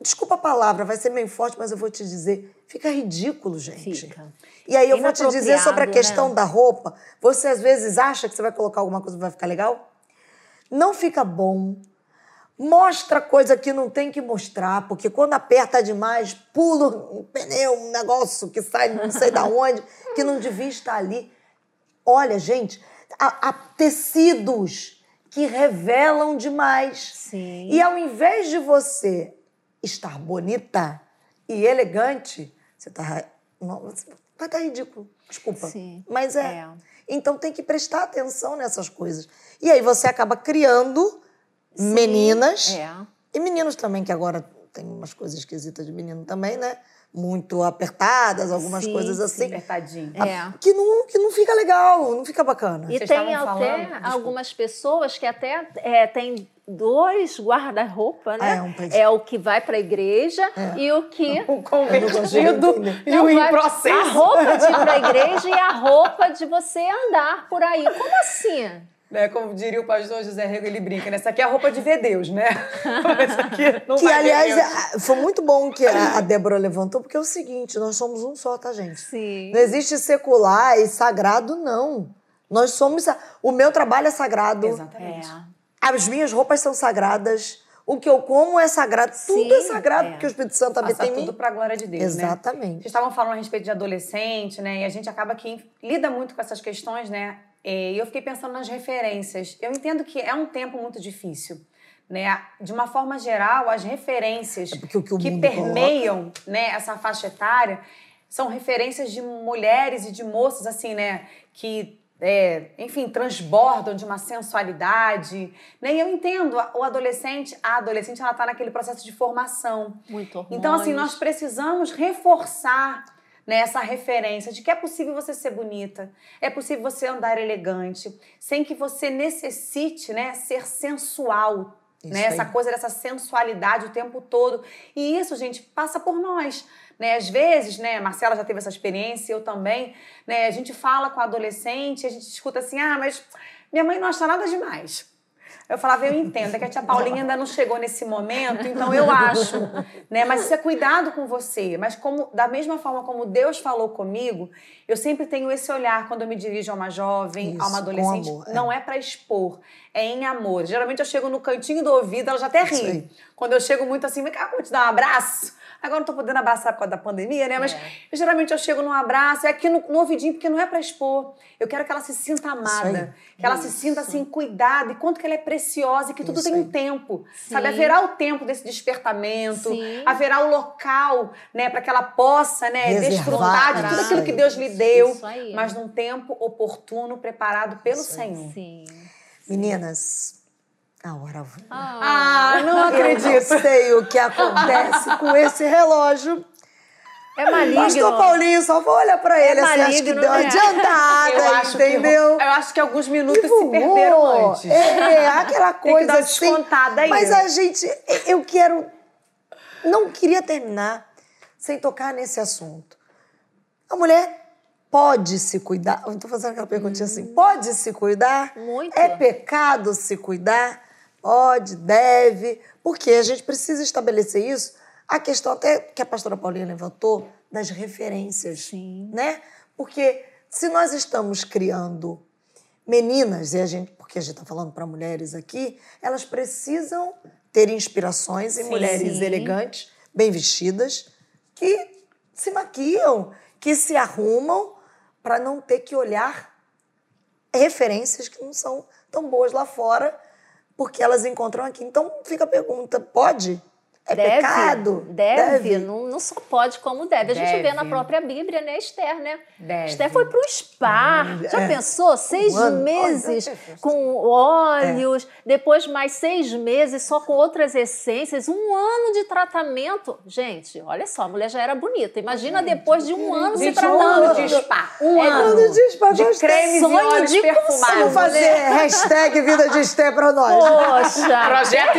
Desculpa a palavra, vai ser meio forte, mas eu vou te dizer. Fica ridículo, gente. Fica. E aí eu vou te dizer sobre a questão né? da roupa. Você às vezes acha que você vai colocar alguma coisa e vai ficar legal? Não fica bom. Mostra coisa que não tem que mostrar, porque quando aperta demais, pula um pneu, um negócio que sai não sei da onde, que não devia estar ali. Olha, gente, há, há tecidos que revelam demais. Sim. E ao invés de você estar bonita e elegante, você tá. Você vai estar ridículo. Desculpa. Sim. Mas é. É. Então tem que prestar atenção nessas coisas. E aí você acaba criando meninas É. e meninos também, que agora tem umas coisas esquisitas de menino também, né? Muito apertadas, algumas Sim, coisas assim. Apertadinho. É. Que não, que não fica legal, não fica bacana. E Vocês tem até falando, algumas pessoas que até é, tem dois guarda-roupa, né? É, um É o que vai para a igreja e o que O convertido e o em vai- A processo. roupa de ir para a igreja e a roupa de você andar por aí. Como assim? Né, como diria o pastor José Rego, ele brinca, né? Essa aqui é a roupa de ver Deus, né? Essa aqui não Que, vai ver aliás, Deus. a- foi muito bom que a a Débora levantou, porque é o seguinte: nós somos um só, tá, gente? Sim. Não existe secular e sagrado, não. Nós somos. O meu trabalho é sagrado. Exatamente. É. As minhas roupas são sagradas. O que eu como é sagrado. Tudo Sim, é sagrado, é. porque o Espírito Santo habita em mim. tudo pra glória de Deus, né? Exatamente. Vocês estavam falando a respeito de adolescente, né? E a gente acaba que lida muito com essas questões, né? E eu fiquei pensando nas referências. Eu entendo que é um tempo muito difícil, né? De uma forma geral, as referências É que o que permeiam, né, essa faixa etária são referências de mulheres e de moças, assim, né? Que é, enfim, transbordam de uma sensualidade, né? E eu entendo, a- o adolescente, a adolescente, ela tá naquele processo de formação. Muito hormônios. Então, assim, nós precisamos reforçar né, essa referência de que é possível você ser bonita, é possível você andar elegante, sem que você necessite né, ser sensual. Isso Né, essa coisa dessa sensualidade o tempo todo. E isso, gente, passa por nós. Né? Às vezes, né, a Marcela já teve essa experiência, eu também. Né, a gente fala com a adolescente, a gente escuta assim: ah, mas minha mãe não acha nada demais. Eu falava, eu entendo, é que a tia Paulinha ainda não chegou nesse momento, então eu acho, né? Mas isso é cuidado com você. Mas como da mesma forma como Deus falou comigo, eu sempre tenho esse olhar quando eu me dirijo a uma jovem, a Isso, uma adolescente, amor, é. não é para expor, é em amor. Geralmente eu chego no cantinho do ouvido, ela já até ri. Quando eu chego muito assim, vem cá, vou te dar um abraço. Agora não tô podendo abraçar por causa da pandemia, né? Mas É. eu, geralmente eu chego num abraço, é aqui no, no ouvidinho, porque não é para expor. Eu quero que ela se sinta amada, que ela se sinta assim, cuidada, e quanto que ela é preciosa e que tudo Isso tem um tempo. Sim. Sabe? Haverá o tempo desse despertamento, Sim. haverá o local, né, para que ela possa, né, Reservar, desfrutar de tudo isso aquilo que. Deus lhe deu, Isso aí. mas num tempo oportuno, preparado pelo Isso. Senhor. Sim. Meninas, a hora vai. Ah, não Eu não acredito. sei o que acontece com esse relógio. É maligno. Pastor Paulinho, só vou olhar pra ele, assim, acho que deu uma né? adiantada, Eu acho, que, entendeu? eu acho que alguns minutos se perderam antes. É, aquela Tem que coisa dar assim. descontada aí. Mas a gente, eu quero, não queria terminar sem tocar nesse assunto. A mulher pode se cuidar? Eu tô fazendo aquela perguntinha assim, pode se cuidar? Muito. É pecado se cuidar? Pode, deve, porque a gente precisa estabelecer isso a questão até que a pastora Paulinha levantou das referências, Sim. né? Porque se nós estamos criando meninas, e a gente, porque a gente está falando para mulheres aqui, elas precisam ter inspirações em Sim. mulheres Sim. elegantes, bem vestidas, que se maquiam, que se arrumam para não ter que olhar referências que não são tão boas lá fora, porque elas encontram aqui. Então fica a pergunta: pode? É deve, pecado? Deve, Não, não só pode como deve. A gente vê Deve. na própria Bíblia, né, Esther, né? Deve. Esther foi para o spa. Já é. pensou? Seis ano. meses Olha, É. com óleos, depois mais seis meses só com outras essências, um ano de tratamento. Gente, olha só, a mulher já era bonita. Imagina depois de um ano se Gente, um tratando. ano de spa. Um É, ano. ano de spa, De cremes e Sonho óleos de perfumados. Vamos fazer hashtag Vida de Esté para nós. Poxa! Projeto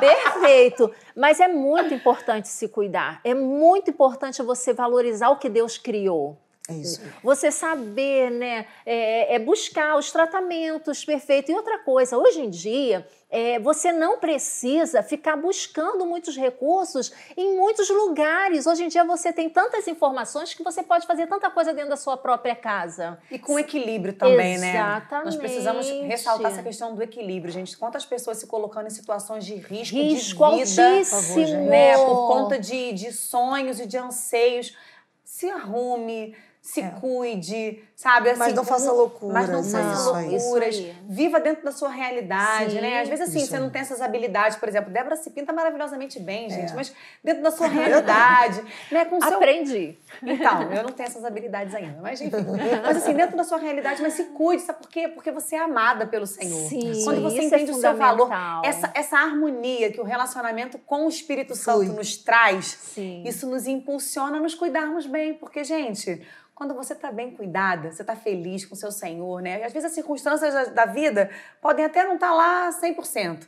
perfeito. Perfeito. Mas é muito importante se cuidar. É muito importante você valorizar o que Deus criou. É isso. Você saber, né? É, é buscar os tratamentos perfeitos. E outra coisa, hoje em dia, é, você não precisa ficar buscando muitos recursos em muitos lugares. Hoje em dia você tem tantas informações que você pode fazer tanta coisa dentro da sua própria casa. E com equilíbrio também, né? Exatamente. Nós precisamos ressaltar essa questão do equilíbrio, gente. Quantas pessoas se colocando em situações de risco, Risco de vida, altíssimo. né? Por conta de, de sonhos e de anseios. Se arrume, se É. cuide, sabe? Assim, Mas não faça loucuras, Mas não é faça loucuras. Isso aí. Viva dentro da sua realidade, Sim. né? Às vezes, assim, Isso você aí. não tem essas habilidades, por exemplo, Débora se pinta maravilhosamente bem, gente, É. mas dentro da sua realidade, né? Com seu Aprendi. então, eu não tenho essas habilidades ainda, mas enfim. Mas assim, dentro da sua realidade, mas se cuide, sabe por quê? Porque você é amada pelo Senhor. Sim, Quando você isso é entende o seu valor, essa, essa harmonia que o relacionamento com o Espírito Santo Flui. nos traz, Sim. isso nos impulsiona a nos cuidarmos bem. Porque, gente, quando você está bem cuidada, você está feliz com o seu Senhor, né? Às vezes as circunstâncias da- da vida podem até não estar lá 100%.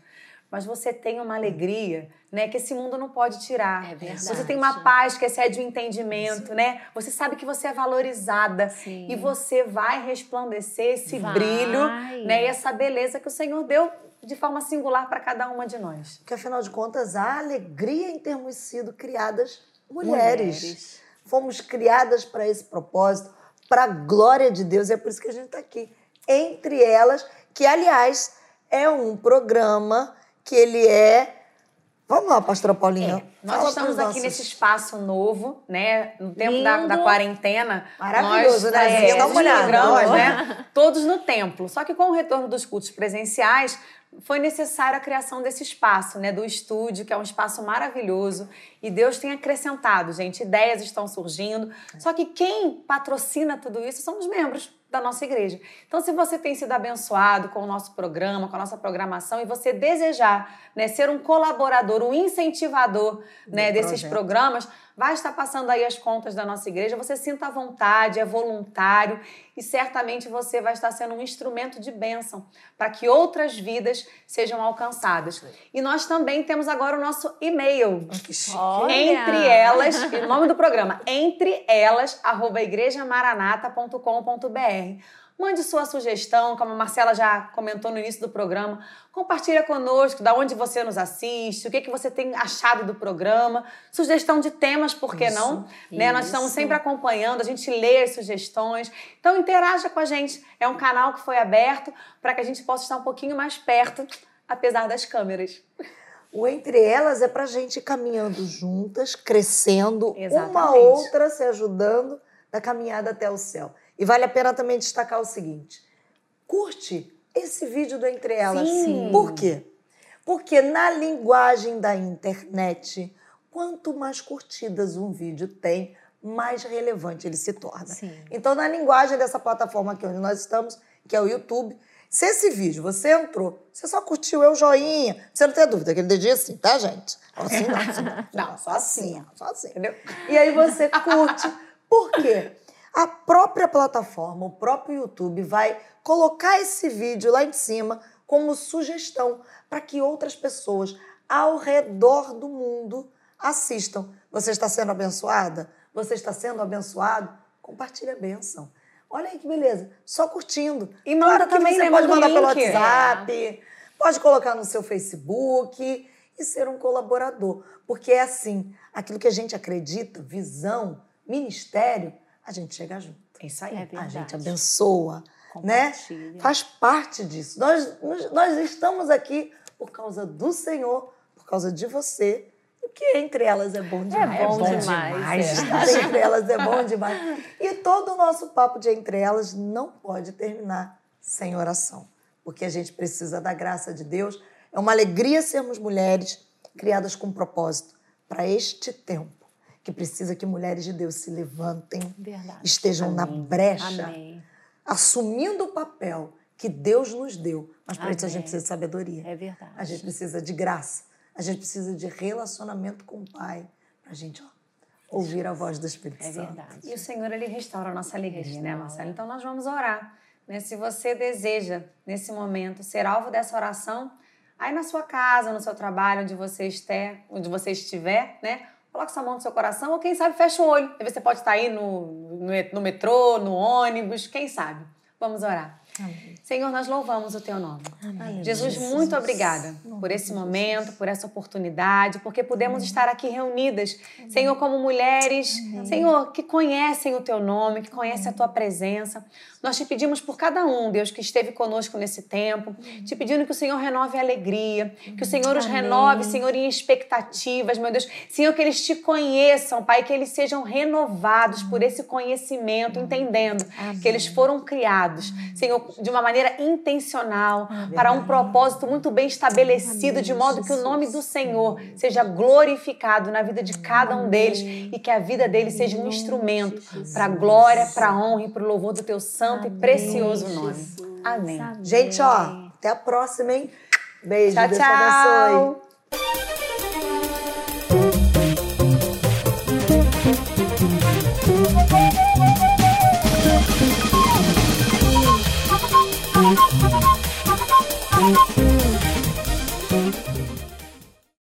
Mas você tem uma alegria, né, que esse mundo não pode tirar. É verdade. Você tem uma paz que excede o entendimento, né? Você sabe que você é valorizada Sim. e você vai resplandecer esse Vai. brilho, né, e essa beleza que o Senhor deu de forma singular para cada uma de nós. Porque, afinal de contas, há alegria em termos sido criadas mulheres. Fomos criadas para esse propósito, para a glória de Deus. E é por isso que a gente está aqui. Entre elas, que, aliás, é um programa que ele é. Vamos lá, pastora Paulinha. Nós Fala estamos aqui nossos- nesse espaço novo, né? No tempo da, da quarentena. Maravilhoso, nós, né? é, Zinha, dá uma olhada. programas, né? Todos no templo. Só que com o retorno dos cultos presenciais, foi necessária a criação desse espaço, né? Do estúdio, que é um espaço maravilhoso. E Deus tem acrescentado, gente. Ideias estão surgindo. Só que quem patrocina tudo isso são os membros da nossa igreja. Então, se você tem sido abençoado com o nosso programa, com a nossa programação, e você desejar né, ser um colaborador, um incentivador né, desses projeto. programas, vai estar passando aí as contas da nossa igreja. Você sinta à vontade, é voluntário e certamente você vai estar sendo um instrumento de bênção para que outras vidas sejam alcançadas. E nós também temos agora o nosso e-mail. Olha. Entre elas, o nome do programa, entre elas, arroba igrejamaranata.com.br. Mande sua sugestão, como a Marcela já comentou no início do programa. Compartilha conosco da onde você nos assiste, o que, que você tem achado do programa, sugestão de temas, por que Isso, não? Né? Nós estamos isso. sempre acompanhando, a gente lê as sugestões. Então interaja com a gente. É um canal que foi aberto para que a gente possa estar um pouquinho mais perto, apesar das câmeras. O Entre Elas é pra gente ir caminhando juntas, crescendo, uma Exatamente. outra se ajudando na caminhada até o céu. E vale a pena também destacar o seguinte: curte esse vídeo do Entre Elas. Sim. Por quê? Porque na linguagem da internet, quanto mais curtidas um vídeo tem, mais relevante ele se torna. Sim. Então, na linguagem dessa plataforma aqui onde nós estamos, que é o YouTube, se esse vídeo você entrou, você só curtiu, é o joinha, você não tem dúvida, aquele dedinho assim, tá, gente? Assim não, assim não. Não, só assim, ó, só assim. Entendeu? E aí você curte. Por quê? A própria plataforma, o próprio YouTube vai colocar esse vídeo lá em cima como sugestão para que outras pessoas ao redor do mundo assistam. Você está sendo abençoada? Você está sendo abençoado? Compartilhe a bênção. Olha aí que beleza. Só curtindo. E manda claro também, você né, pode manda mandar pelo. WhatsApp, pode colocar no seu Facebook e ser um colaborador. Porque é assim, aquilo que a gente acredita, visão, ministério, a gente chega junto. É isso aí. É A gente abençoa, né? Faz parte disso. Nós, nós- estamos aqui por causa do Senhor, por causa de você. Que entre elas é bom demais. bom demais, é. Estar entre elas é bom demais. E todo o nosso papo de entre elas não pode terminar sem oração. Porque a gente precisa da graça de Deus. É uma alegria sermos mulheres criadas com propósito para este tempo. Que precisa que mulheres de Deus se levantem, Verdade. estejam na brecha, Amém. assumindo o papel que Deus nos deu. Mas para isso a Amém. gente precisa de sabedoria. É verdade. A gente precisa de graça. A gente precisa de relacionamento com o Pai. Para a gente ó, ouvir a voz do Espírito É Santo. verdade. E o Senhor, ele restaura a nossa alegria, né, Marcela? Então, nós vamos orar. Né? Se você deseja, nesse momento, ser alvo dessa oração, aí na sua casa, no seu trabalho, onde você, estiver, onde você estiver, né? Coloque sua mão no seu coração, ou quem sabe fecha o olho. Você pode estar aí no, no, no metrô, no ônibus, quem sabe? Vamos orar. Amém. Senhor, nós louvamos o teu nome. Amém. Jesus, muito obrigada por esse momento, por essa oportunidade, porque pudemos estar aqui reunidas, Senhor, como mulheres, Senhor, que conhecem o teu nome, que conhecem a tua presença. Nós te pedimos por cada um, Deus, que esteve conosco nesse tempo, te pedindo que o Senhor renove a alegria, que o Senhor os Amém. renove, Senhor, em expectativas, meu Deus. Senhor, que eles te conheçam, Pai, que eles sejam renovados por esse conhecimento, entendendo que eles foram criados, Senhor, de uma maneira intencional, para um propósito muito bem estabelecido, de modo que o nome do Senhor seja glorificado na vida de cada um deles e que a vida deles seja um instrumento para a glória, para a honra e para o louvor do teu santo e precioso nome. Amém. Gente, ó, até a próxima, hein? Beijo, Tchau, Deus te abençoe. tchau.